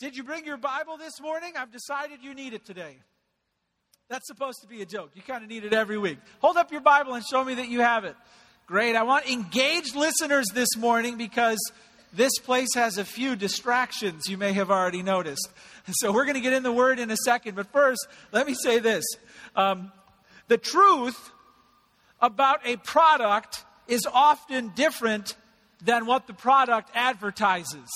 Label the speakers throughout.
Speaker 1: Did you bring your Bible this morning? I've decided you need it today. That's supposed to be a joke. You kind of need it every week. Hold up your Bible and show me that you have it. Great. I want engaged listeners this morning because this place has a few distractions you may have already noticed. So we're going to get in the word in a second. But first, let me say this um, the truth about a product is often different than what the product advertises.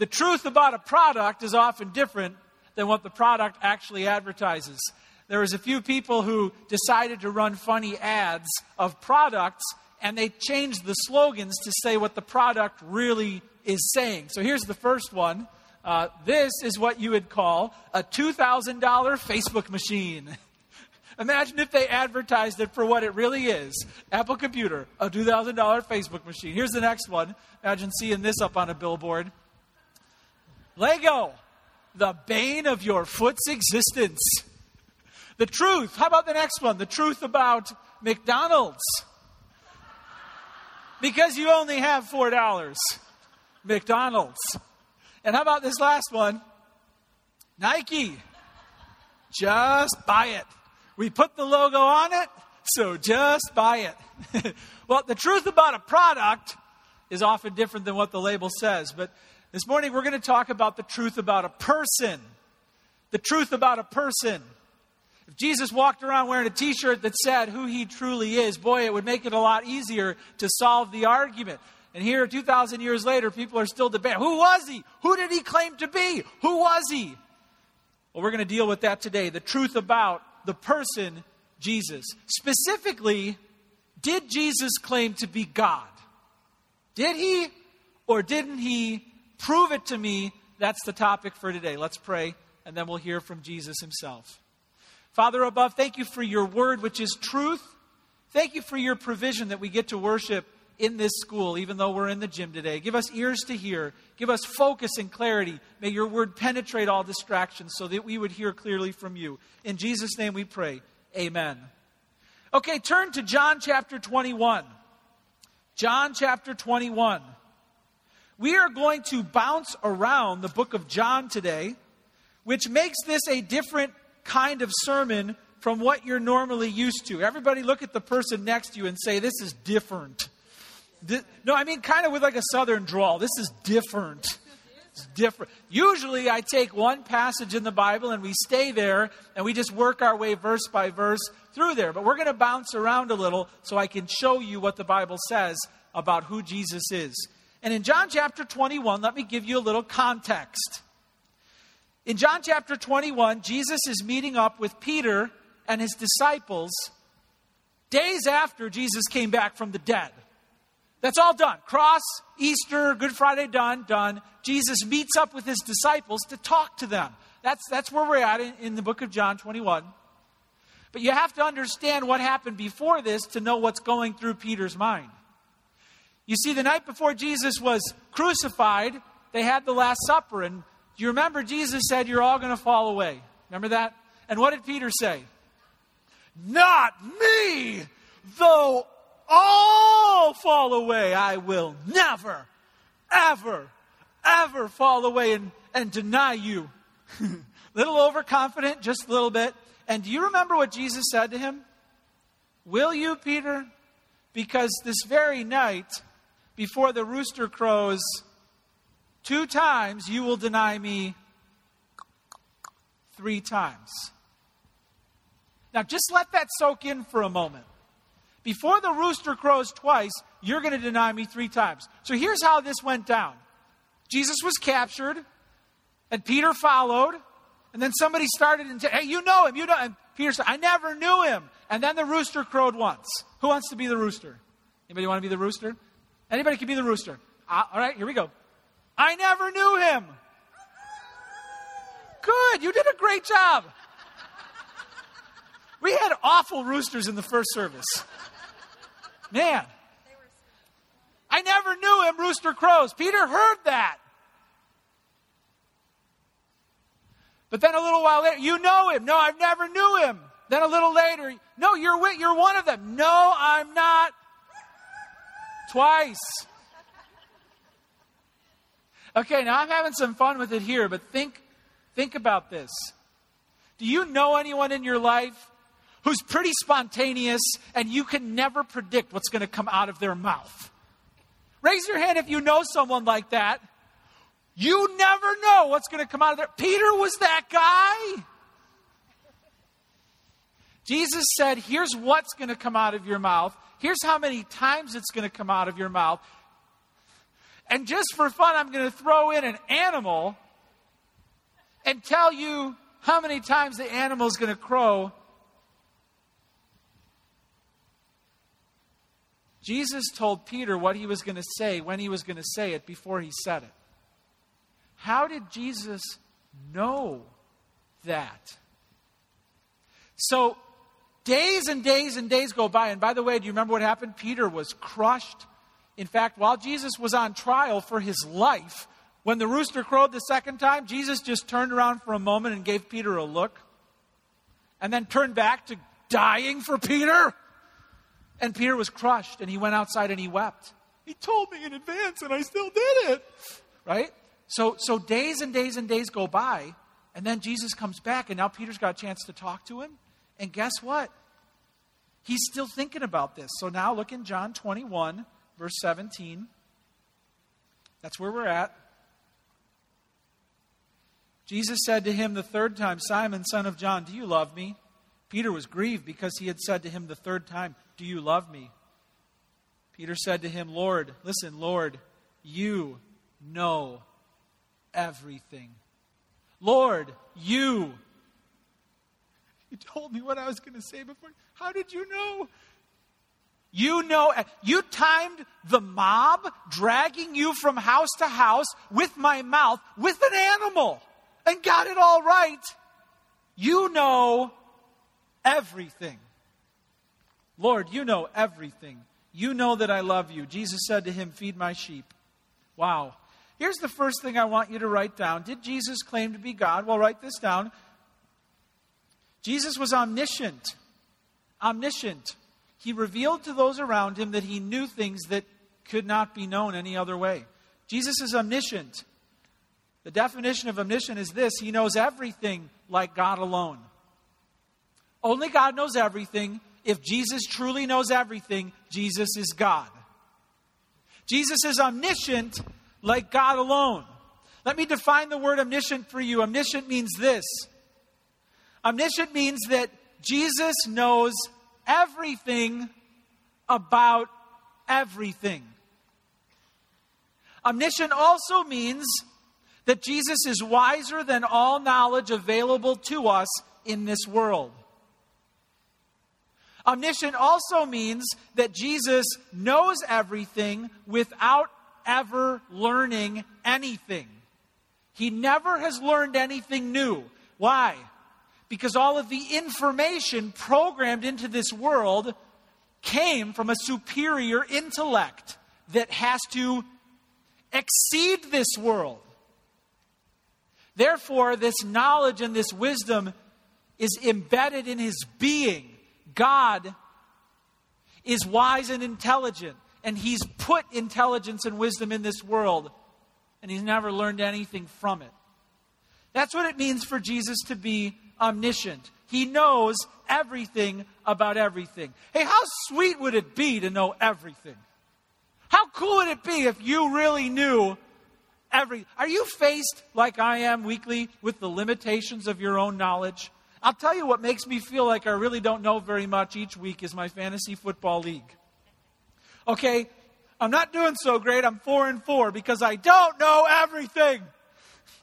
Speaker 1: The truth about a product is often different than what the product actually advertises. There was a few people who decided to run funny ads of products and they changed the slogans to say what the product really is saying. So here's the first one. Uh, this is what you would call a $2,000 Facebook machine. Imagine if they advertised it for what it really is Apple computer, a $2,000 Facebook machine. Here's the next one. Imagine seeing this up on a billboard Lego, the bane of your foot's existence. The truth. How about the next one? The truth about McDonald's. Because you only have $4. McDonald's. And how about this last one? Nike. Just buy it. We put the logo on it, so just buy it. well, the truth about a product is often different than what the label says. But this morning we're going to talk about the truth about a person. The truth about a person. If Jesus walked around wearing a t shirt that said who he truly is, boy, it would make it a lot easier to solve the argument. And here, 2,000 years later, people are still debating who was he? Who did he claim to be? Who was he? Well, we're going to deal with that today the truth about the person Jesus. Specifically, did Jesus claim to be God? Did he or didn't he? Prove it to me. That's the topic for today. Let's pray, and then we'll hear from Jesus himself. Father above, thank you for your word, which is truth. Thank you for your provision that we get to worship in this school, even though we're in the gym today. Give us ears to hear. Give us focus and clarity. May your word penetrate all distractions so that we would hear clearly from you. In Jesus' name we pray. Amen. Okay, turn to John chapter 21. John chapter 21. We are going to bounce around the book of John today, which makes this a different kind of sermon from what you're normally used to. Everybody look at the person next to you and say, This is different. This, no, I mean kind of with like a southern drawl. This is different. It's different. Usually I take one passage in the Bible and we stay there and we just work our way verse by verse through there. But we're going to bounce around a little so I can show you what the Bible says about who Jesus is. And in John chapter 21, let me give you a little context. In John chapter 21, Jesus is meeting up with Peter and his disciples days after Jesus came back from the dead. That's all done. Cross, Easter, Good Friday done, done. Jesus meets up with his disciples to talk to them. That's, that's where we're at in, in the book of John 21. But you have to understand what happened before this to know what's going through Peter's mind. You see, the night before Jesus was crucified, they had the Last Supper. And you remember Jesus said, You're all going to fall away? Remember that? And what did Peter say? Not me! Though all fall away, I will never, ever, ever fall away and, and deny you. little overconfident, just a little bit. And do you remember what Jesus said to him? Will you, Peter? Because this very night, before the rooster crows, two times you will deny me three times. Now, just let that soak in for a moment. Before the rooster crows twice, you're going to deny me three times. So here's how this went down Jesus was captured, and Peter followed, and then somebody started and said, Hey, you know him, you know him. Peter said, I never knew him. And then the rooster crowed once. Who wants to be the rooster? Anybody want to be the rooster? Anybody can be the rooster. Uh, all right, here we go. I never knew him. Good, you did a great job. We had awful roosters in the first service. Man. I never knew him, rooster crows. Peter heard that. But then a little while later, you know him. No, I've never knew him. Then a little later, no, you're you're one of them. No, I'm not. Twice. Okay, now I'm having some fun with it here, but think, think about this. Do you know anyone in your life who's pretty spontaneous and you can never predict what's going to come out of their mouth? Raise your hand if you know someone like that. You never know what's going to come out of there. Peter was that guy. Jesus said, Here's what's going to come out of your mouth. Here's how many times it's going to come out of your mouth. And just for fun, I'm going to throw in an animal and tell you how many times the animal is going to crow. Jesus told Peter what he was going to say when he was going to say it before he said it. How did Jesus know that? So, days and days and days go by. And by the way, do you remember what happened? Peter was crushed in fact, while Jesus was on trial for his life, when the rooster crowed the second time, Jesus just turned around for a moment and gave Peter a look, and then turned back to dying for Peter. And Peter was crushed, and he went outside and he wept. He told me in advance, and I still did it. Right? So, so days and days and days go by, and then Jesus comes back, and now Peter's got a chance to talk to him. And guess what? He's still thinking about this. So now look in John 21, verse 17. That's where we're at. Jesus said to him the third time, Simon, son of John, do you love me? Peter was grieved because he had said to him the third time, Do you love me? Peter said to him, Lord, listen, Lord, you know everything. Lord, you. You told me what I was going to say before. How did you know? You know, you timed the mob dragging you from house to house with my mouth with an animal and got it all right. You know everything. Lord, you know everything. You know that I love you. Jesus said to him, Feed my sheep. Wow. Here's the first thing I want you to write down. Did Jesus claim to be God? Well, write this down. Jesus was omniscient. Omniscient. He revealed to those around him that he knew things that could not be known any other way. Jesus is omniscient. The definition of omniscient is this He knows everything like God alone. Only God knows everything. If Jesus truly knows everything, Jesus is God. Jesus is omniscient like God alone. Let me define the word omniscient for you. Omniscient means this omniscient means that Jesus knows everything about everything. Omniscient also means that Jesus is wiser than all knowledge available to us in this world. Omniscient also means that Jesus knows everything without ever learning anything. He never has learned anything new. Why? Because all of the information programmed into this world came from a superior intellect that has to exceed this world. Therefore, this knowledge and this wisdom is embedded in his being. God is wise and intelligent, and he's put intelligence and wisdom in this world, and he's never learned anything from it. That's what it means for Jesus to be omniscient. He knows everything about everything. Hey, how sweet would it be to know everything? How cool would it be if you really knew every Are you faced like I am weekly with the limitations of your own knowledge? I'll tell you what makes me feel like I really don't know very much each week is my fantasy football league. Okay, I'm not doing so great. I'm 4 and 4 because I don't know everything.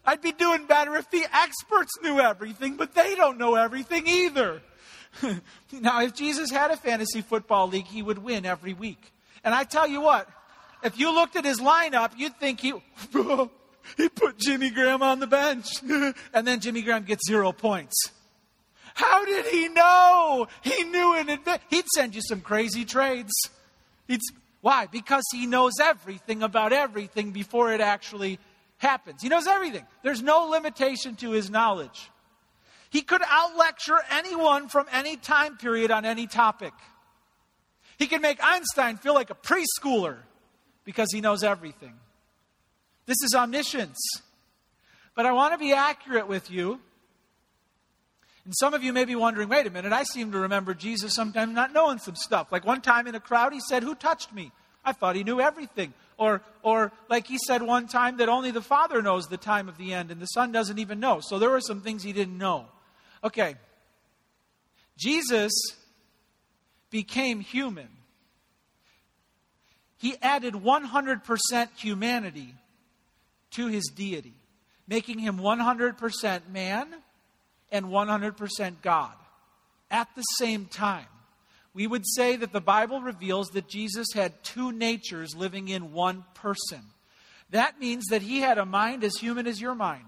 Speaker 1: I'd be doing better if the experts knew everything, but they don't know everything either. now, if Jesus had a fantasy football league, he would win every week. And I tell you what, if you looked at his lineup, you'd think he, he put Jimmy Graham on the bench. and then Jimmy Graham gets zero points. How did he know? He knew in advance. He'd send you some crazy trades. He'd, why? Because he knows everything about everything before it actually happens. He knows everything. There's no limitation to his knowledge. He could outlecture anyone from any time period on any topic. He can make Einstein feel like a preschooler because he knows everything. This is omniscience. But I want to be accurate with you. And some of you may be wondering wait a minute, I seem to remember Jesus sometimes not knowing some stuff. Like one time in a crowd, he said, Who touched me? I thought he knew everything. Or, or like he said one time that only the Father knows the time of the end and the Son doesn't even know. So there were some things he didn't know. Okay. Jesus became human. He added 100% humanity to his deity, making him 100% man and 100% God at the same time. We would say that the Bible reveals that Jesus had two natures living in one person. That means that he had a mind as human as your mind.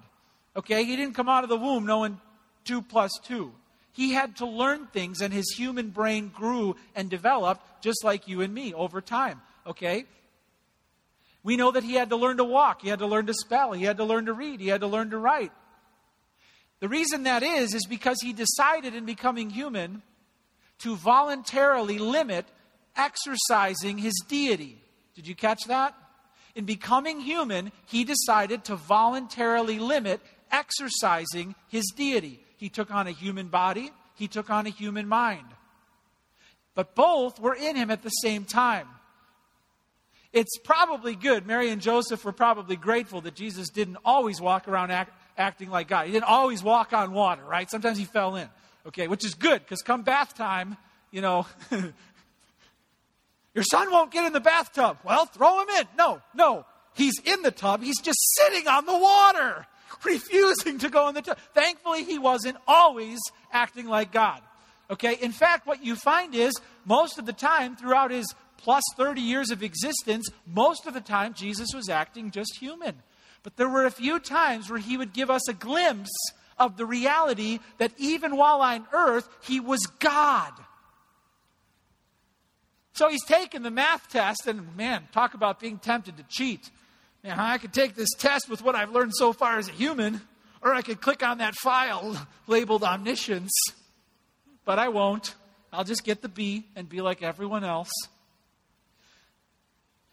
Speaker 1: Okay? He didn't come out of the womb knowing 2 plus 2. He had to learn things, and his human brain grew and developed just like you and me over time. Okay? We know that he had to learn to walk, he had to learn to spell, he had to learn to read, he had to learn to write. The reason that is, is because he decided in becoming human to voluntarily limit exercising his deity. Did you catch that? In becoming human, he decided to voluntarily limit exercising his deity. He took on a human body, he took on a human mind. But both were in him at the same time. It's probably good. Mary and Joseph were probably grateful that Jesus didn't always walk around act, acting like God. He didn't always walk on water, right? Sometimes he fell in. Okay, which is good because come bath time, you know, your son won't get in the bathtub. Well, throw him in. No, no. He's in the tub. He's just sitting on the water, refusing to go in the tub. Thankfully, he wasn't always acting like God. Okay, in fact, what you find is most of the time throughout his plus 30 years of existence, most of the time Jesus was acting just human. But there were a few times where he would give us a glimpse of the reality that even while on earth, he was God. So he's taken the math test, and man, talk about being tempted to cheat. Man, I could take this test with what I've learned so far as a human, or I could click on that file labeled omniscience, but I won't. I'll just get the B and be like everyone else.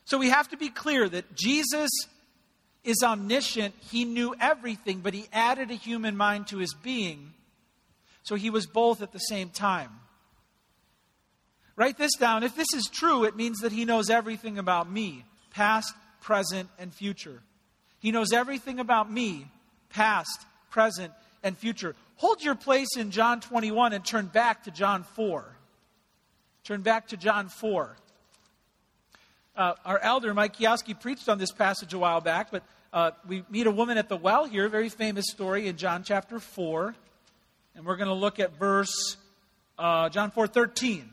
Speaker 1: So we have to be clear that Jesus is omniscient. He knew everything, but he added a human mind to his being. So he was both at the same time. Write this down. If this is true, it means that he knows everything about me, past, present, and future. He knows everything about me, past, present, and future. Hold your place in John 21 and turn back to John 4. Turn back to John 4. Uh, our elder, Mike Kiowski, preached on this passage a while back, but uh, we meet a woman at the well here, very famous story in John chapter 4. And we're going to look at verse, uh, John 4 13.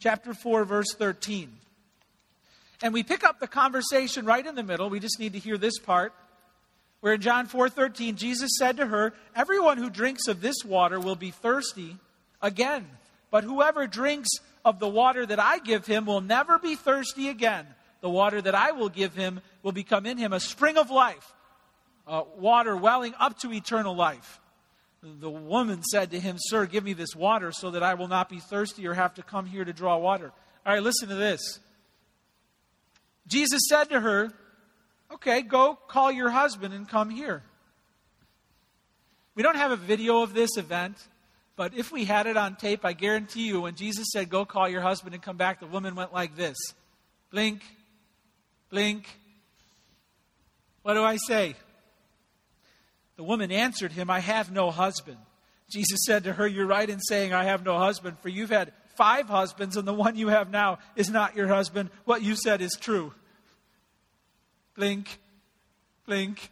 Speaker 1: Chapter 4, verse 13. And we pick up the conversation right in the middle. We just need to hear this part. Where in John 4 13, Jesus said to her, Everyone who drinks of this water will be thirsty again. But whoever drinks of the water that I give him will never be thirsty again. The water that I will give him will become in him a spring of life, uh, water welling up to eternal life. The woman said to him, Sir, give me this water so that I will not be thirsty or have to come here to draw water. All right, listen to this. Jesus said to her, Okay, go call your husband and come here. We don't have a video of this event. But if we had it on tape, I guarantee you, when Jesus said, Go call your husband and come back, the woman went like this blink, blink. What do I say? The woman answered him, I have no husband. Jesus said to her, You're right in saying, I have no husband, for you've had five husbands, and the one you have now is not your husband. What you said is true. Blink, blink.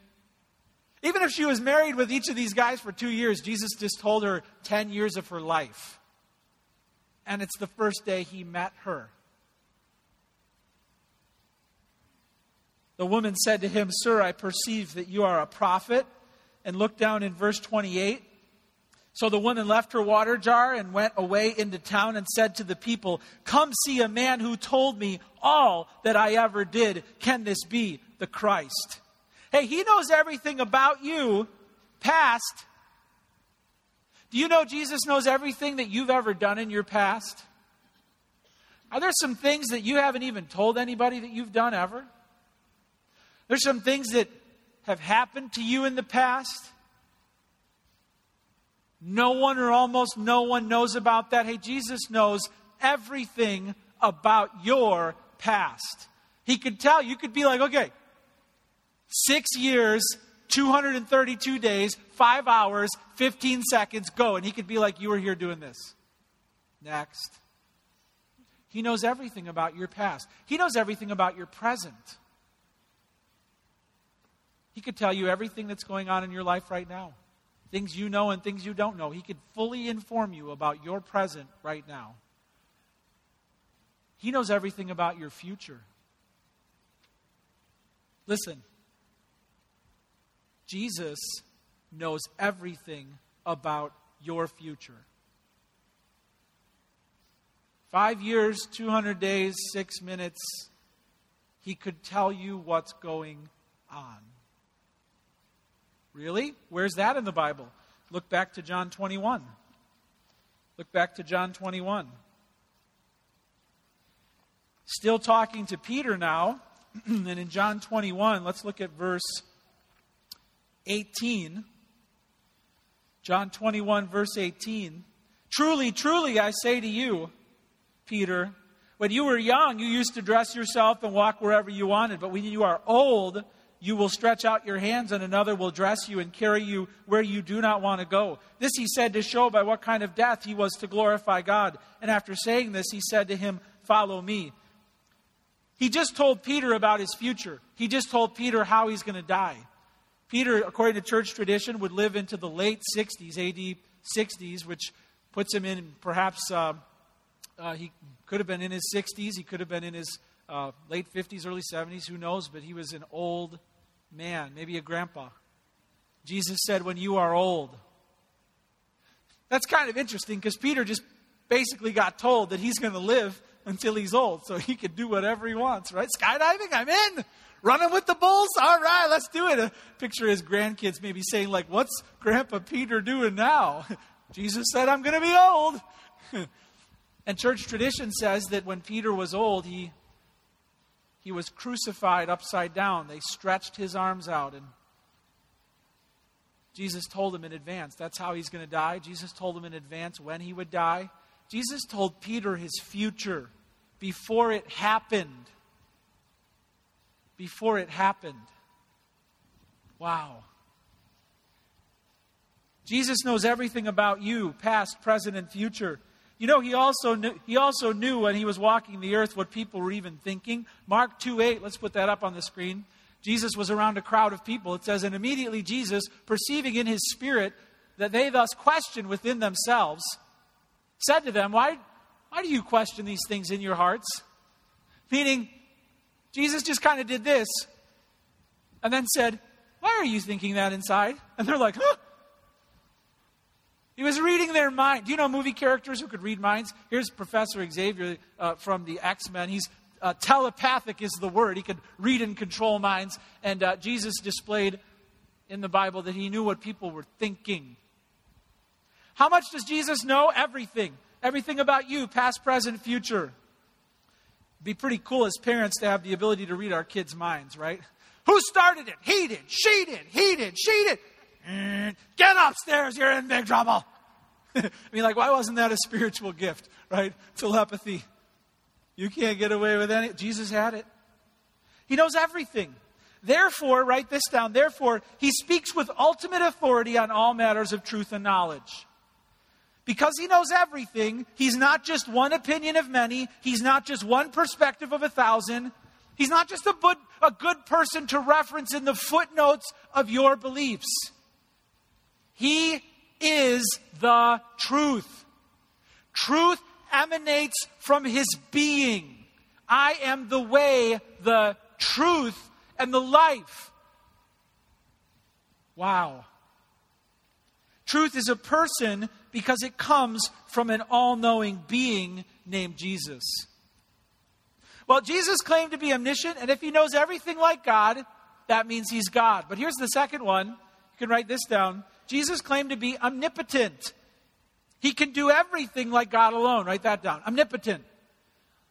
Speaker 1: Even if she was married with each of these guys for two years, Jesus just told her 10 years of her life. And it's the first day he met her. The woman said to him, Sir, I perceive that you are a prophet. And look down in verse 28. So the woman left her water jar and went away into town and said to the people, Come see a man who told me all that I ever did. Can this be the Christ? Hey, He knows everything about you, past. Do you know Jesus knows everything that you've ever done in your past? Are there some things that you haven't even told anybody that you've done ever? There's some things that have happened to you in the past. No one or almost no one knows about that. Hey, Jesus knows everything about your past. He could tell, you could be like, okay, six years, 232 days, five hours, 15 seconds, go. And he could be like, you were here doing this. Next. He knows everything about your past, he knows everything about your present. He could tell you everything that's going on in your life right now. Things you know and things you don't know. He could fully inform you about your present right now. He knows everything about your future. Listen, Jesus knows everything about your future. Five years, 200 days, six minutes, he could tell you what's going on. Really? Where's that in the Bible? Look back to John 21. Look back to John 21. Still talking to Peter now. and in John 21, let's look at verse 18. John 21, verse 18. Truly, truly, I say to you, Peter, when you were young, you used to dress yourself and walk wherever you wanted. But when you are old, you will stretch out your hands, and another will dress you and carry you where you do not want to go. This he said to show by what kind of death he was to glorify God. And after saying this, he said to him, Follow me. He just told Peter about his future. He just told Peter how he's going to die. Peter, according to church tradition, would live into the late 60s, AD 60s, which puts him in perhaps, uh, uh, he could have been in his 60s, he could have been in his uh, late 50s, early 70s, who knows, but he was an old man, maybe a grandpa. Jesus said, When you are old. That's kind of interesting because Peter just basically got told that he's going to live until he's old, so he can do whatever he wants, right? Skydiving, I'm in. Running with the bulls, all right, let's do it. Uh, picture his grandkids maybe saying, like, "What's Grandpa Peter doing now?" Jesus said, "I'm going to be old." and church tradition says that when Peter was old, he he was crucified upside down. They stretched his arms out and Jesus told him in advance that's how he's going to die. Jesus told him in advance when he would die. Jesus told Peter his future before it happened. Before it happened. Wow. Jesus knows everything about you, past, present, and future. You know, he also knew, he also knew when he was walking the earth what people were even thinking. Mark 2 8, let's put that up on the screen. Jesus was around a crowd of people. It says, And immediately Jesus, perceiving in his spirit that they thus questioned within themselves, said to them, Why, why do you question these things in your hearts? Meaning, Jesus just kind of did this and then said, Why are you thinking that inside? And they're like, Huh? He was reading their mind. Do you know movie characters who could read minds? Here's Professor Xavier uh, from the X Men. He's uh, telepathic, is the word. He could read and control minds. And uh, Jesus displayed in the Bible that he knew what people were thinking. How much does Jesus know? Everything. Everything about you, past, present, future. It'd be pretty cool as parents to have the ability to read our kids' minds, right? Who started it? He did. She did. He did. She did. Mm, get upstairs. You're in big trouble. I mean, like, why wasn't that a spiritual gift, right? Telepathy. You can't get away with any. Jesus had it. He knows everything. Therefore, write this down. Therefore, he speaks with ultimate authority on all matters of truth and knowledge. Because he knows everything, he's not just one opinion of many, he's not just one perspective of a thousand, he's not just a good, a good person to reference in the footnotes of your beliefs. He is the truth. Truth emanates from his being. I am the way, the truth, and the life. Wow. Truth is a person because it comes from an all knowing being named Jesus. Well, Jesus claimed to be omniscient, and if he knows everything like God, that means he's God. But here's the second one. You can write this down. Jesus claimed to be omnipotent. He can do everything like God alone. Write that down. Omnipotent.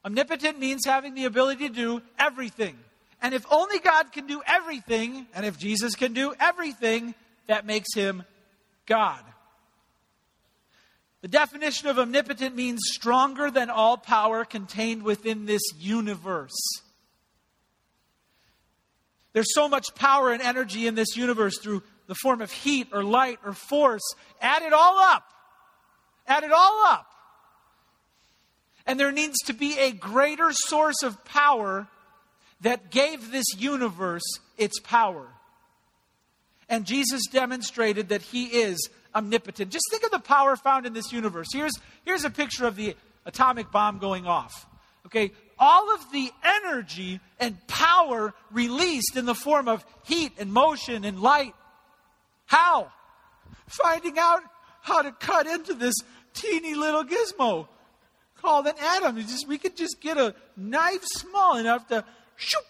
Speaker 1: Omnipotent means having the ability to do everything. And if only God can do everything, and if Jesus can do everything, that makes him God. The definition of omnipotent means stronger than all power contained within this universe. There's so much power and energy in this universe through the form of heat or light or force. Add it all up. Add it all up. And there needs to be a greater source of power that gave this universe its power. And Jesus demonstrated that he is omnipotent. Just think of the power found in this universe. Here's, here's a picture of the atomic bomb going off. Okay, all of the energy and power released in the form of heat and motion and light. How? Finding out how to cut into this teeny little gizmo called an atom. just, we could just get a knife small enough to shoot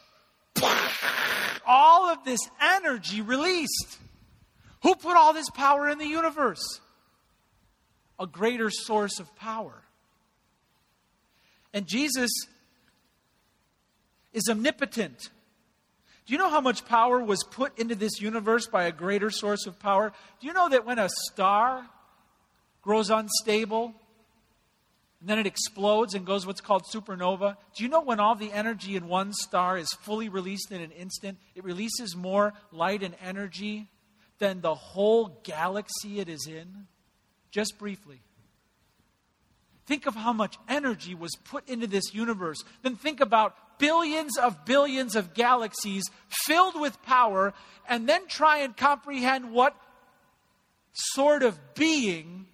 Speaker 1: all of this energy released. Who put all this power in the universe? A greater source of power. And Jesus is omnipotent. Do you know how much power was put into this universe by a greater source of power? Do you know that when a star grows unstable and then it explodes and goes what's called supernova. Do you know when all the energy in one star is fully released in an instant, it releases more light and energy than the whole galaxy it is in? Just briefly. Think of how much energy was put into this universe. Then think about billions of billions of galaxies filled with power, and then try and comprehend what sort of being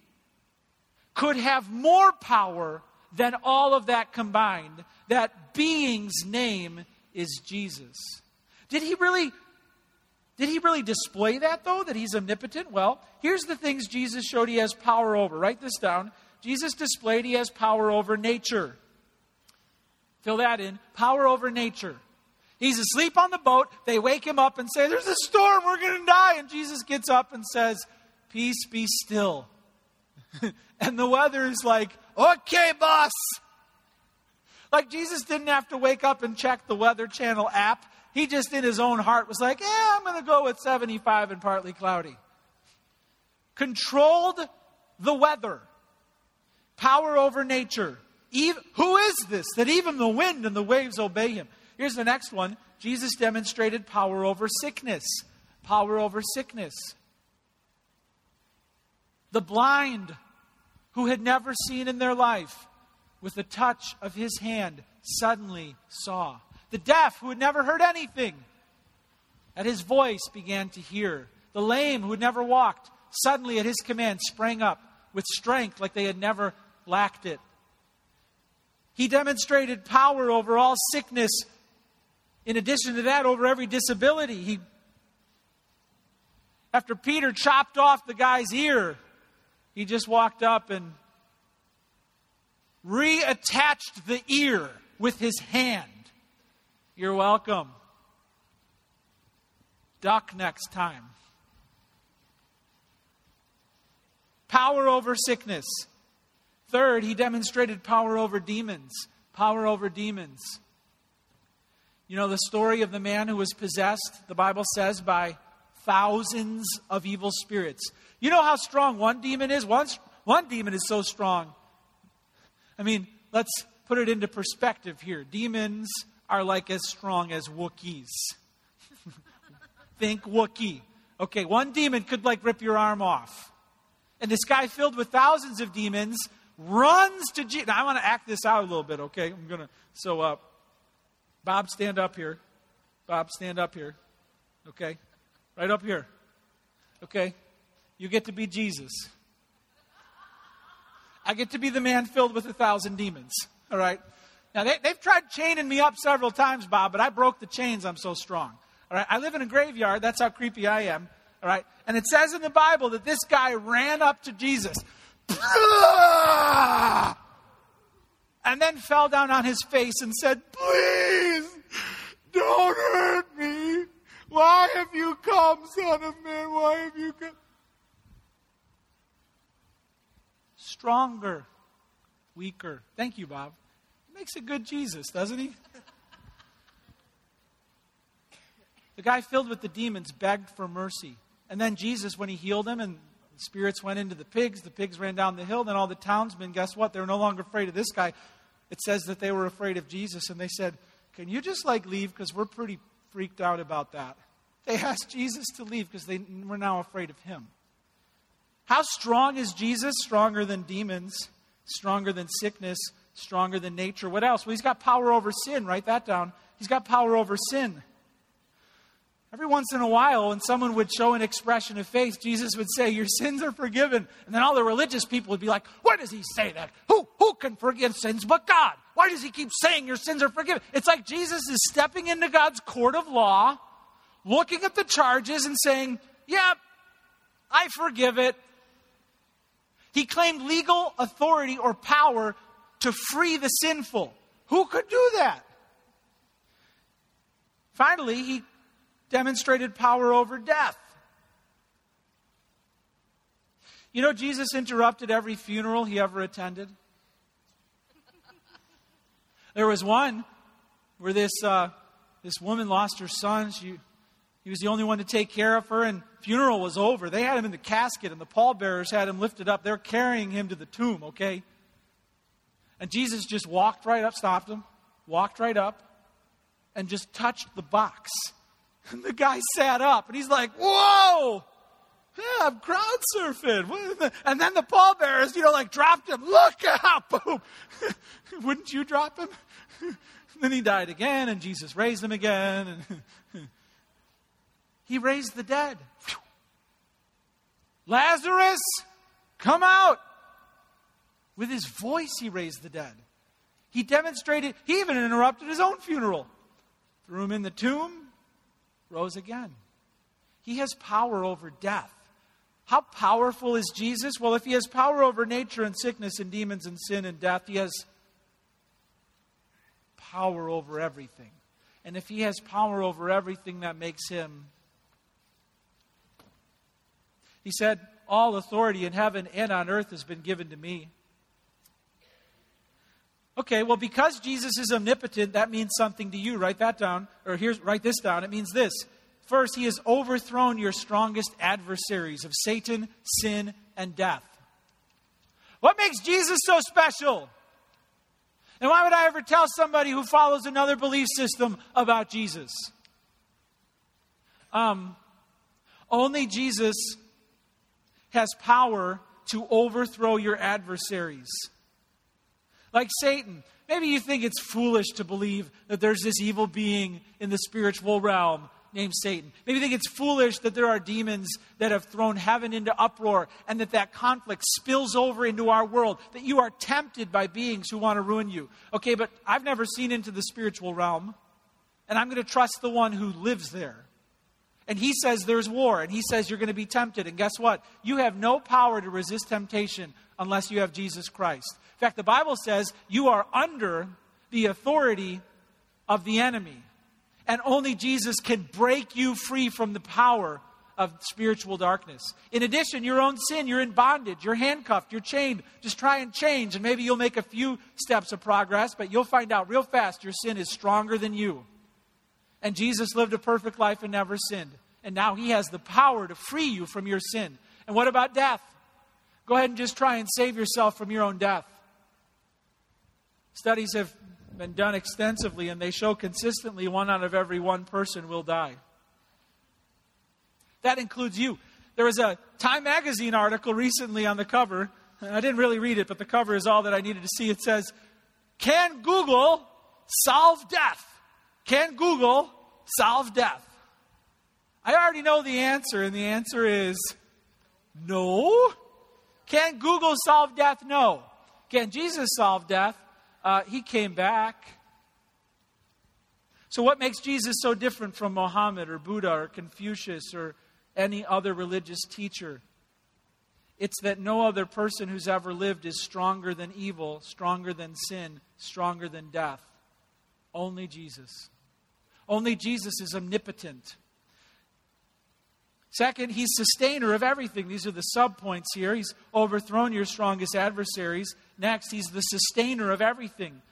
Speaker 1: could have more power than all of that combined. That being's name is Jesus. Did he really did he really display that though that he's omnipotent? Well, here's the things Jesus showed he has power over. Write this down. Jesus displayed he has power over nature. Fill that in. Power over nature. He's asleep on the boat. They wake him up and say, There's a storm. We're going to die. And Jesus gets up and says, Peace be still. and the weather is like, okay, boss. Like Jesus didn't have to wake up and check the Weather Channel app. He just in his own heart was like, yeah, I'm going to go with 75 and partly cloudy. Controlled the weather, power over nature. Even, who is this that even the wind and the waves obey him? Here's the next one Jesus demonstrated power over sickness. Power over sickness. The blind who had never seen in their life, with the touch of his hand, suddenly saw. The deaf who had never heard anything, at his voice began to hear. The lame who had never walked, suddenly at his command sprang up with strength like they had never lacked it. He demonstrated power over all sickness. In addition to that, over every disability. He, after Peter chopped off the guy's ear, he just walked up and reattached the ear with his hand. You're welcome. Duck next time. Power over sickness. Third, he demonstrated power over demons. Power over demons. You know the story of the man who was possessed, the Bible says, by thousands of evil spirits. You know how strong one demon is? One, one demon is so strong. I mean, let's put it into perspective here. Demons are like as strong as Wookiees. Think Wookiee. Okay, one demon could like rip your arm off. And this guy filled with thousands of demons runs to Jesus. Now I want to act this out a little bit, okay? I'm going to. So, uh, Bob, stand up here. Bob, stand up here. Okay? Right up here. Okay? You get to be Jesus. I get to be the man filled with a thousand demons. All right? Now, they, have tried chaining me up several times, Bob, but I broke the chains. I'm so strong. All right? I live in a graveyard. That's how creepy I am. All right? And it says in the Bible that this guy ran up to Jesus and then fell down on his face and said, Please, don't hurt me. Why have you come, Son of Man? Why have you come? stronger, weaker. Thank you, Bob. He makes a good Jesus, doesn't he? The guy filled with the demons begged for mercy. And then Jesus, when he healed him and the spirits went into the pigs, the pigs ran down the hill, then all the townsmen, guess what? They were no longer afraid of this guy. It says that they were afraid of Jesus, and they said, Can you just like leave? Because we're pretty freaked out about that. They asked Jesus to leave because they were now afraid of him. How strong is Jesus? Stronger than demons, stronger than sickness, stronger than nature. What else? Well, he's got power over sin. Write that down. He's got power over sin. Every once in a while, when someone would show an expression of faith, Jesus would say, Your sins are forgiven. And then all the religious people would be like, Why does he say that? Who, who can forgive sins but God? Why does he keep saying your sins are forgiven? It's like Jesus is stepping into God's court of law, looking at the charges and saying, Yep, yeah, I forgive it. He claimed legal authority or power to free the sinful. Who could do that? Finally, he demonstrated power over death. You know, Jesus interrupted every funeral he ever attended. There was one where this, uh, this woman lost her son. She, he was the only one to take care of her, and funeral was over. They had him in the casket, and the pallbearers had him lifted up. They're carrying him to the tomb, okay? And Jesus just walked right up, stopped him, walked right up, and just touched the box. And the guy sat up and he's like, Whoa! Yeah, I'm crowd surfing. And then the pallbearers, you know, like dropped him. Look out! Boom! Wouldn't you drop him? then he died again, and Jesus raised him again. He raised the dead. Lazarus, come out! With his voice, he raised the dead. He demonstrated, he even interrupted his own funeral. Threw him in the tomb, rose again. He has power over death. How powerful is Jesus? Well, if he has power over nature and sickness and demons and sin and death, he has power over everything. And if he has power over everything, that makes him. He said, All authority in heaven and on earth has been given to me. Okay, well, because Jesus is omnipotent, that means something to you. Write that down. Or here's write this down. It means this. First, he has overthrown your strongest adversaries of Satan, sin, and death. What makes Jesus so special? And why would I ever tell somebody who follows another belief system about Jesus? Um, only Jesus has power to overthrow your adversaries. Like Satan. Maybe you think it's foolish to believe that there's this evil being in the spiritual realm named Satan. Maybe you think it's foolish that there are demons that have thrown heaven into uproar and that that conflict spills over into our world, that you are tempted by beings who want to ruin you. Okay, but I've never seen into the spiritual realm, and I'm going to trust the one who lives there. And he says there's war, and he says you're going to be tempted. And guess what? You have no power to resist temptation unless you have Jesus Christ. In fact, the Bible says you are under the authority of the enemy. And only Jesus can break you free from the power of spiritual darkness. In addition, your own sin, you're in bondage, you're handcuffed, you're chained. Just try and change, and maybe you'll make a few steps of progress, but you'll find out real fast your sin is stronger than you. And Jesus lived a perfect life and never sinned. And now he has the power to free you from your sin. And what about death? Go ahead and just try and save yourself from your own death. Studies have been done extensively, and they show consistently one out of every one person will die. That includes you. There was a Time Magazine article recently on the cover. I didn't really read it, but the cover is all that I needed to see. It says, Can Google solve death? Can Google solve death? I already know the answer, and the answer is no. Can Google solve death? No. Can Jesus solve death? uh, he came back. So, what makes Jesus so different from Mohammed or Buddha or Confucius or any other religious teacher? It's that no other person who's ever lived is stronger than evil, stronger than sin, stronger than death. Only Jesus. Only Jesus is omnipotent. Second, he's sustainer of everything. These are the subpoints here. He's overthrown your strongest adversaries. Next, he's the sustainer of everything.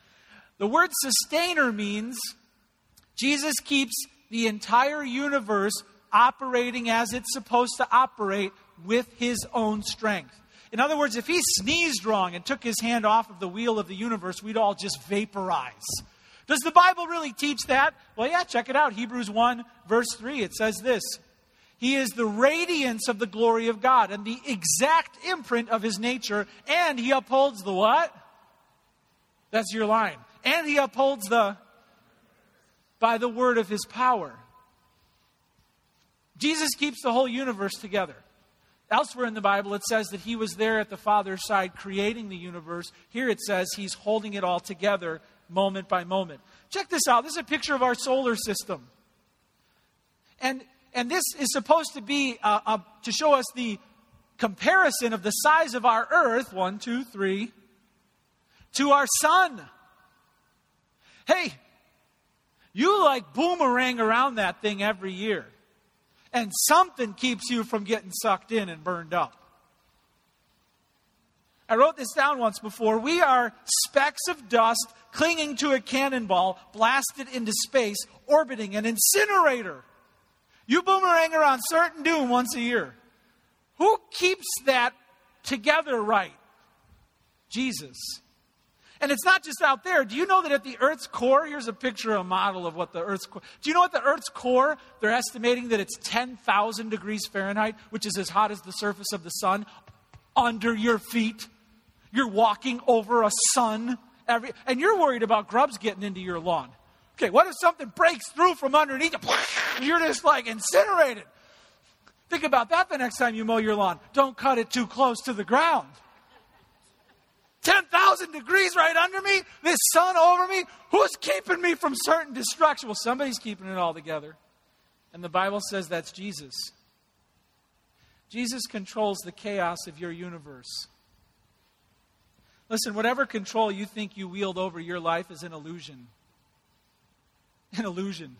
Speaker 1: The word sustainer means Jesus keeps the entire universe operating as it's supposed to operate with his own strength. In other words, if he sneezed wrong and took his hand off of the wheel of the universe, we'd all just vaporize. Does the Bible really teach that? Well, yeah, check it out. Hebrews 1, verse 3, it says this He is the radiance of the glory of God and the exact imprint of his nature, and he upholds the what? That's your line. And he upholds the by the word of his power. Jesus keeps the whole universe together. Elsewhere in the Bible, it says that he was there at the Father's side creating the universe. Here it says he's holding it all together moment by moment. Check this out. This is a picture of our solar system. And, and this is supposed to be uh, uh, to show us the comparison of the size of our earth, one, two, three, to our sun. Hey, you like boomerang around that thing every year, and something keeps you from getting sucked in and burned up. I wrote this down once before. We are specks of dust clinging to a cannonball blasted into space, orbiting an incinerator. You boomerang around certain doom once a year. Who keeps that together right? Jesus. And it's not just out there. Do you know that at the Earth's core, here's a picture, of a model of what the Earth's core. Do you know what the Earth's core? They're estimating that it's 10,000 degrees Fahrenheit, which is as hot as the surface of the sun, under your feet. You're walking over a sun every, and you're worried about grubs getting into your lawn. Okay, what if something breaks through from underneath you? You're just like incinerated. Think about that the next time you mow your lawn. Don't cut it too close to the ground. 10,000 degrees right under me, this sun over me. Who's keeping me from certain destruction? Well, somebody's keeping it all together. And the Bible says that's Jesus. Jesus controls the chaos of your universe. Listen, whatever control you think you wield over your life is an illusion. An illusion.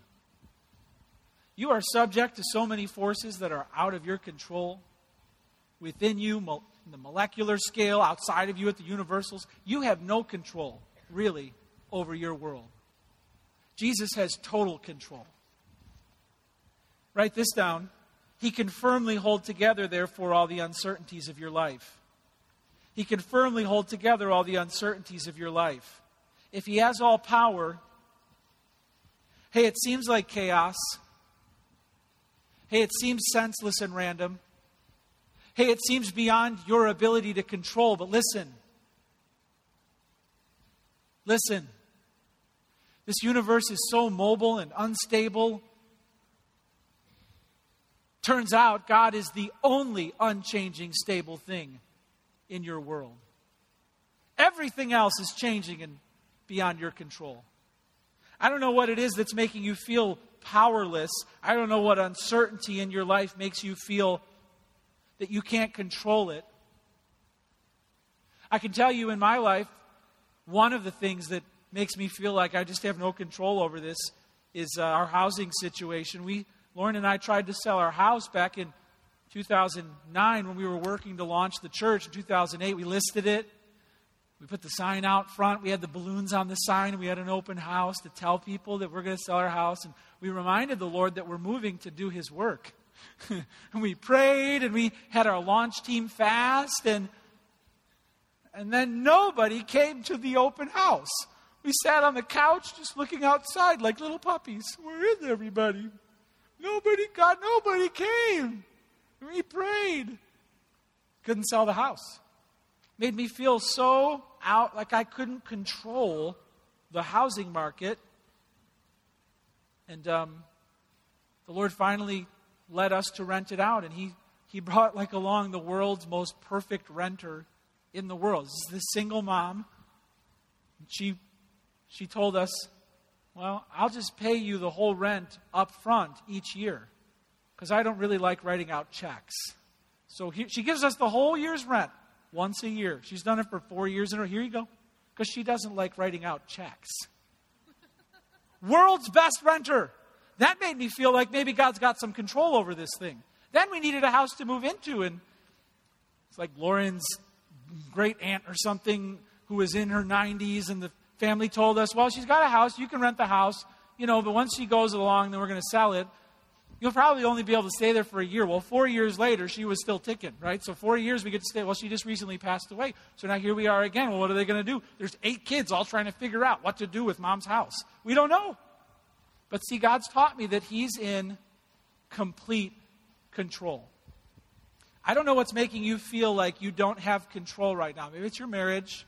Speaker 1: You are subject to so many forces that are out of your control within you the molecular scale, outside of you at the universals, you have no control, really, over your world. Jesus has total control. Write this down. He can firmly hold together, therefore, all the uncertainties of your life. He can firmly hold together all the uncertainties of your life. If He has all power, hey, it seems like chaos. Hey, it seems senseless and random. Hey, it seems beyond your ability to control, but listen. Listen. This universe is so mobile and unstable. Turns out God is the only unchanging, stable thing in your world. Everything else is changing and beyond your control. I don't know what it is that's making you feel powerless. I don't know what uncertainty in your life makes you feel that you can't control it. I can tell you in my life, one of the things that makes me feel like I just have no control over this is uh, our housing situation. We, Lauren and I, tried to sell our house back in 2009 when we were working to launch the church. In 2008, we listed it. We put the sign out front. We had the balloons on the sign. We had an open house to tell people that we're going to sell our house. And we reminded the Lord that we're moving to do His work. and we prayed and we had our launch team fast and and then nobody came to the open house. We sat on the couch just looking outside like little puppies. Where is everybody? Nobody got nobody came. We prayed. Couldn't sell the house. Made me feel so out like I couldn't control the housing market. And um, the Lord finally led us to rent it out. And he, he brought like along the world's most perfect renter in the world. This is this single mom. She, she told us, Well, I'll just pay you the whole rent up front each year because I don't really like writing out checks. So he, she gives us the whole year's rent once a year. She's done it for four years in a row. Here you go. Because she doesn't like writing out checks. World's best renter. That made me feel like maybe God's got some control over this thing. Then we needed a house to move into, and it's like Lauren's great aunt or something who was in her 90s, and the family told us, Well, she's got a house, you can rent the house. you know, but once she goes along, then we're going to sell it. You'll probably only be able to stay there for a year. Well, four years later, she was still ticking, right? So four years we get to stay. Well, she just recently passed away. So now here we are again. Well, what are they going to do? There's eight kids all trying to figure out what to do with mom's house. We don't know. But see, God's taught me that He's in complete control. I don't know what's making you feel like you don't have control right now. Maybe it's your marriage.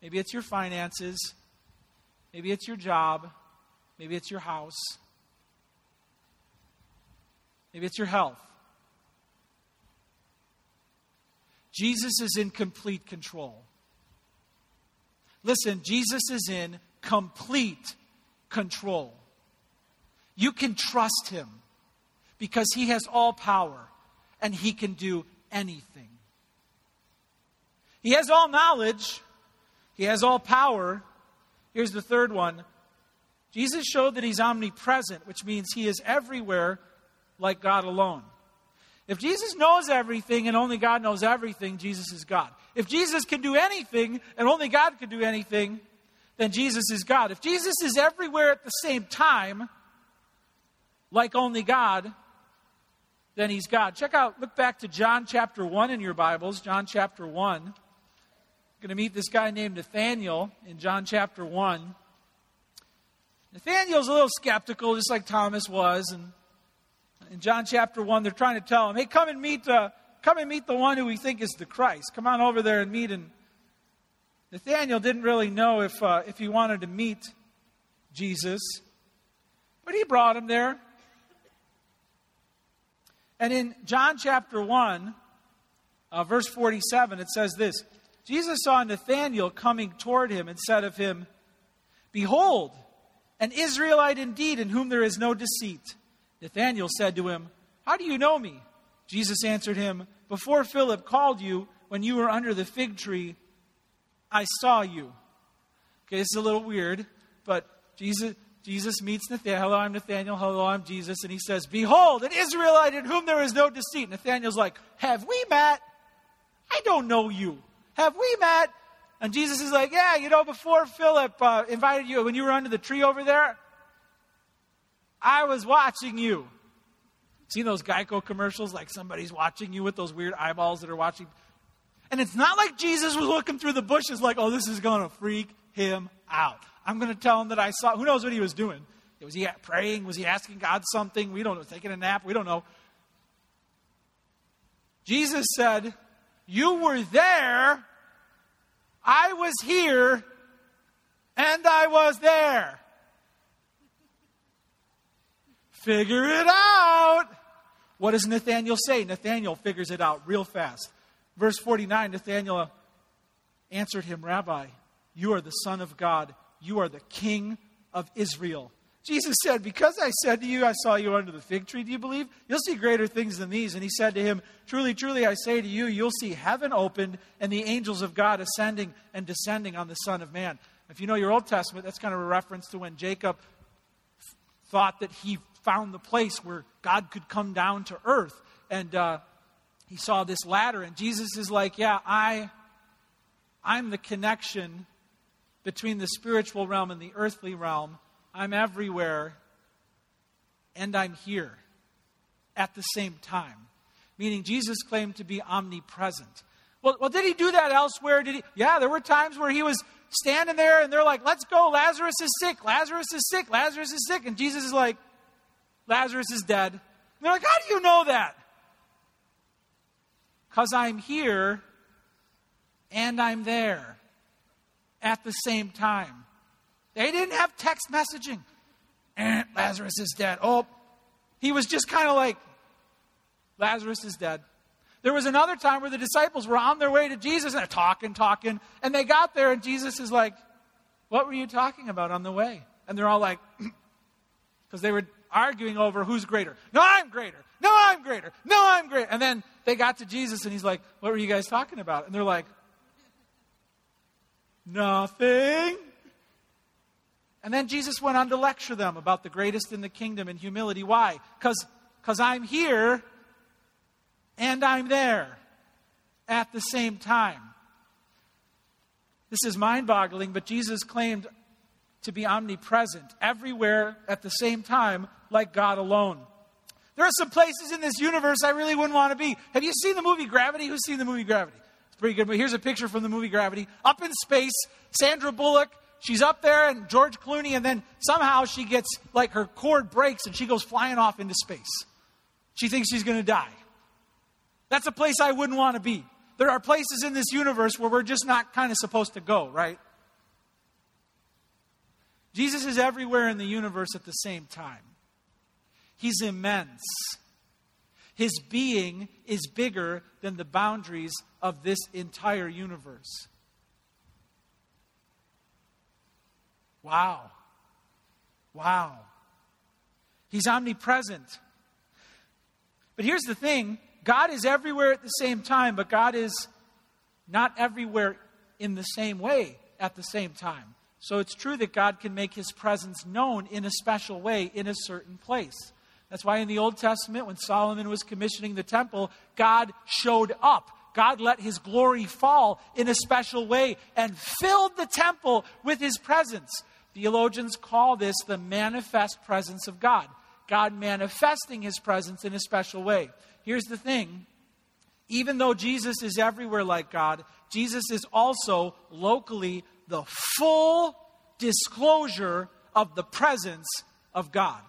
Speaker 1: Maybe it's your finances. Maybe it's your job. Maybe it's your house. Maybe it's your health. Jesus is in complete control. Listen, Jesus is in complete control. You can trust him because he has all power and he can do anything. He has all knowledge, he has all power. Here's the third one Jesus showed that he's omnipresent, which means he is everywhere like God alone. If Jesus knows everything and only God knows everything, Jesus is God. If Jesus can do anything and only God can do anything, then Jesus is God. If Jesus is everywhere at the same time, like only God, then he's God. Check out, look back to John chapter 1 in your Bibles. John chapter 1. I'm going to meet this guy named Nathaniel in John chapter 1. Nathaniel's a little skeptical, just like Thomas was, and in John chapter 1, they're trying to tell him, hey, come and meet, uh, come and meet the one who we think is the Christ. Come on over there and meet. And Nathaniel didn't really know if, uh, if he wanted to meet Jesus, but he brought him there. And in John chapter 1, uh, verse 47, it says this Jesus saw Nathanael coming toward him and said of him, Behold, an Israelite indeed, in whom there is no deceit. Nathanael said to him, How do you know me? Jesus answered him, Before Philip called you, when you were under the fig tree, I saw you. Okay, this is a little weird, but Jesus, Jesus meets Nathanael. Hello, I'm Nathanael. Hello, I'm Jesus. And he says, Behold, an Israelite in whom there is no deceit. Nathanael's like, Have we met? I don't know you. Have we met? And Jesus is like, Yeah, you know, before Philip uh, invited you, when you were under the tree over there, I was watching you. Seen those Geico commercials like somebody's watching you with those weird eyeballs that are watching? And it's not like Jesus was looking through the bushes like, oh, this is going to freak him out. I'm going to tell him that I saw. Who knows what he was doing? Was he praying? Was he asking God something? We don't know. Taking a nap? We don't know. Jesus said, You were there. I was here. And I was there. Figure it out. What does Nathaniel say? Nathaniel figures it out real fast. Verse 49 Nathaniel answered him, Rabbi, you are the Son of God. You are the King of Israel. Jesus said, Because I said to you, I saw you under the fig tree, do you believe? You'll see greater things than these. And he said to him, Truly, truly, I say to you, you'll see heaven opened and the angels of God ascending and descending on the Son of Man. If you know your Old Testament, that's kind of a reference to when Jacob thought that he found the place where God could come down to earth. And uh, he saw this ladder, and Jesus is like, Yeah, I, I'm the connection between the spiritual realm and the earthly realm. I'm everywhere, and I'm here at the same time. Meaning, Jesus claimed to be omnipresent. Well, well, did he do that elsewhere? Did he? Yeah, there were times where he was standing there and they're like, let's go. Lazarus is sick. Lazarus is sick. Lazarus is sick. And Jesus is like, Lazarus is dead. And they're like, How do you know that? Because I'm here and I'm there at the same time. They didn't have text messaging. Eh, Lazarus is dead. Oh, he was just kind of like, Lazarus is dead. There was another time where the disciples were on their way to Jesus and they're talking, talking, and they got there and Jesus is like, What were you talking about on the way? And they're all like, because they were arguing over who's greater. No, I'm greater. No, I'm greater. No, I'm greater. And then they got to Jesus and he's like, What were you guys talking about? And they're like, Nothing. And then Jesus went on to lecture them about the greatest in the kingdom and humility. Why? Because I'm here and I'm there at the same time. This is mind boggling, but Jesus claimed to be omnipresent, everywhere at the same time, like God alone. There are some places in this universe I really wouldn't want to be. Have you seen the movie Gravity? Who's seen the movie Gravity? It's pretty good. But here's a picture from the movie Gravity. Up in space, Sandra Bullock, she's up there, and George Clooney, and then somehow she gets, like, her cord breaks and she goes flying off into space. She thinks she's going to die. That's a place I wouldn't want to be. There are places in this universe where we're just not kind of supposed to go, right? Jesus is everywhere in the universe at the same time. He's immense. His being is bigger than the boundaries of this entire universe. Wow. Wow. He's omnipresent. But here's the thing God is everywhere at the same time, but God is not everywhere in the same way at the same time. So it's true that God can make his presence known in a special way in a certain place. That's why in the Old Testament, when Solomon was commissioning the temple, God showed up. God let his glory fall in a special way and filled the temple with his presence. Theologians call this the manifest presence of God. God manifesting his presence in a special way. Here's the thing even though Jesus is everywhere like God, Jesus is also locally the full disclosure of the presence of God.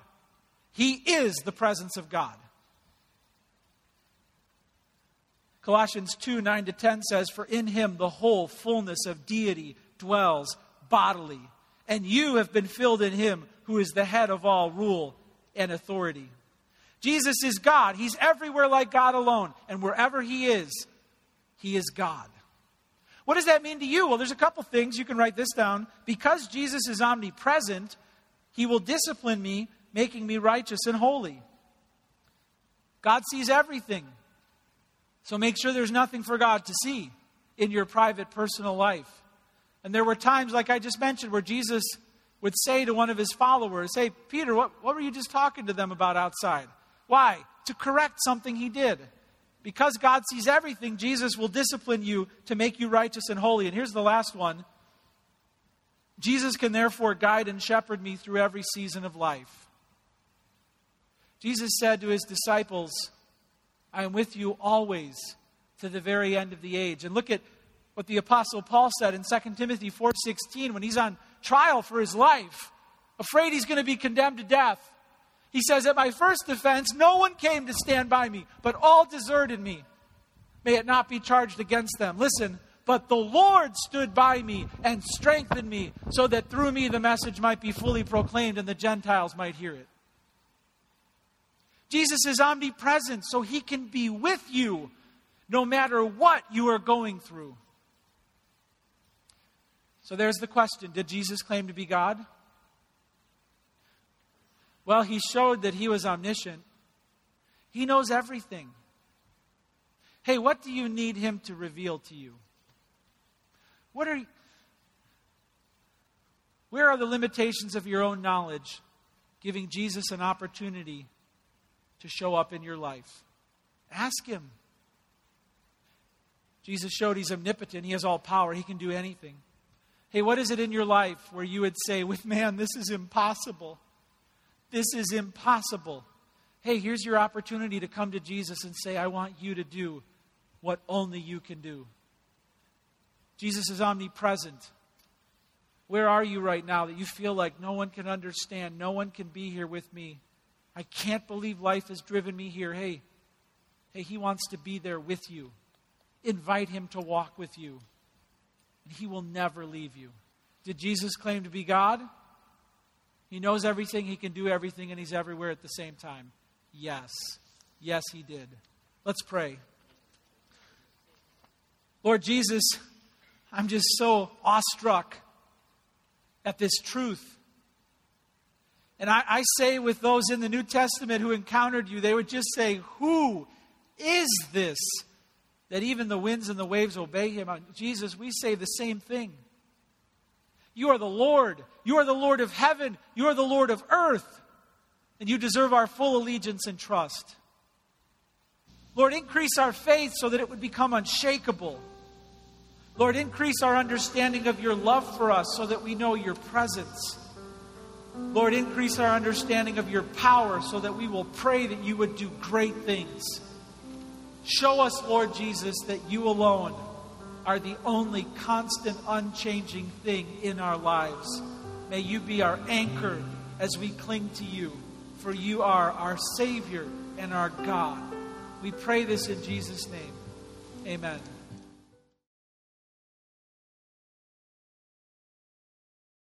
Speaker 1: He is the presence of God. Colossians 2 9 to 10 says, For in him the whole fullness of deity dwells bodily, and you have been filled in him who is the head of all rule and authority. Jesus is God. He's everywhere like God alone, and wherever he is, he is God. What does that mean to you? Well, there's a couple things. You can write this down. Because Jesus is omnipresent, he will discipline me making me righteous and holy. God sees everything. So make sure there's nothing for God to see in your private personal life. And there were times, like I just mentioned, where Jesus would say to one of his followers, Hey, Peter, what, what were you just talking to them about outside? Why? To correct something he did. Because God sees everything, Jesus will discipline you to make you righteous and holy. And here's the last one Jesus can therefore guide and shepherd me through every season of life. Jesus said to his disciples, I am with you always to the very end of the age. And look at what the apostle Paul said in 2 Timothy 4:16 when he's on trial for his life, afraid he's going to be condemned to death. He says, At my first defense, no one came to stand by me, but all deserted me. May it not be charged against them. Listen, but the Lord stood by me and strengthened me, so that through me the message might be fully proclaimed and the Gentiles might hear it. Jesus is omnipresent, so he can be with you no matter what you are going through. So there's the question Did Jesus claim to be God? Well, he showed that he was omniscient. He knows everything. Hey, what do you need him to reveal to you? What are where are the limitations of your own knowledge giving Jesus an opportunity to show up in your life. Ask Him. Jesus showed He's omnipotent, He has all power, He can do anything. Hey, what is it in your life where you would say, with man, this is impossible? This is impossible. Hey, here's your opportunity to come to Jesus and say, I want you to do what only you can do. Jesus is omnipresent. Where are you right now that you feel like no one can understand, no one can be here with me? I can't believe life has driven me here. Hey, hey, he wants to be there with you. Invite him to walk with you, and he will never leave you. Did Jesus claim to be God? He knows everything, he can do everything, and he's everywhere at the same time. Yes. Yes, he did. Let's pray. Lord Jesus, I'm just so awestruck at this truth and I, I, say with those in the New Testament who encountered you, they would just say, Who is this that even the winds and the waves obey him? Uh, Jesus, we say the same thing. You are the Lord. You are the Lord of heaven. You are the Lord of earth. And you deserve our full allegiance and trust. Lord, increase our faith so that it would become unshakable. Lord, increase our understanding of your love for us so that we know your presence Lord, increase our understanding of your power so that we will pray that you would do great things. Show us, Lord Jesus, that you alone are the only constant, unchanging thing in our lives. May you be our anchor as we cling to you, for you are our Savior and our God. We pray this in Jesus' name. Amen.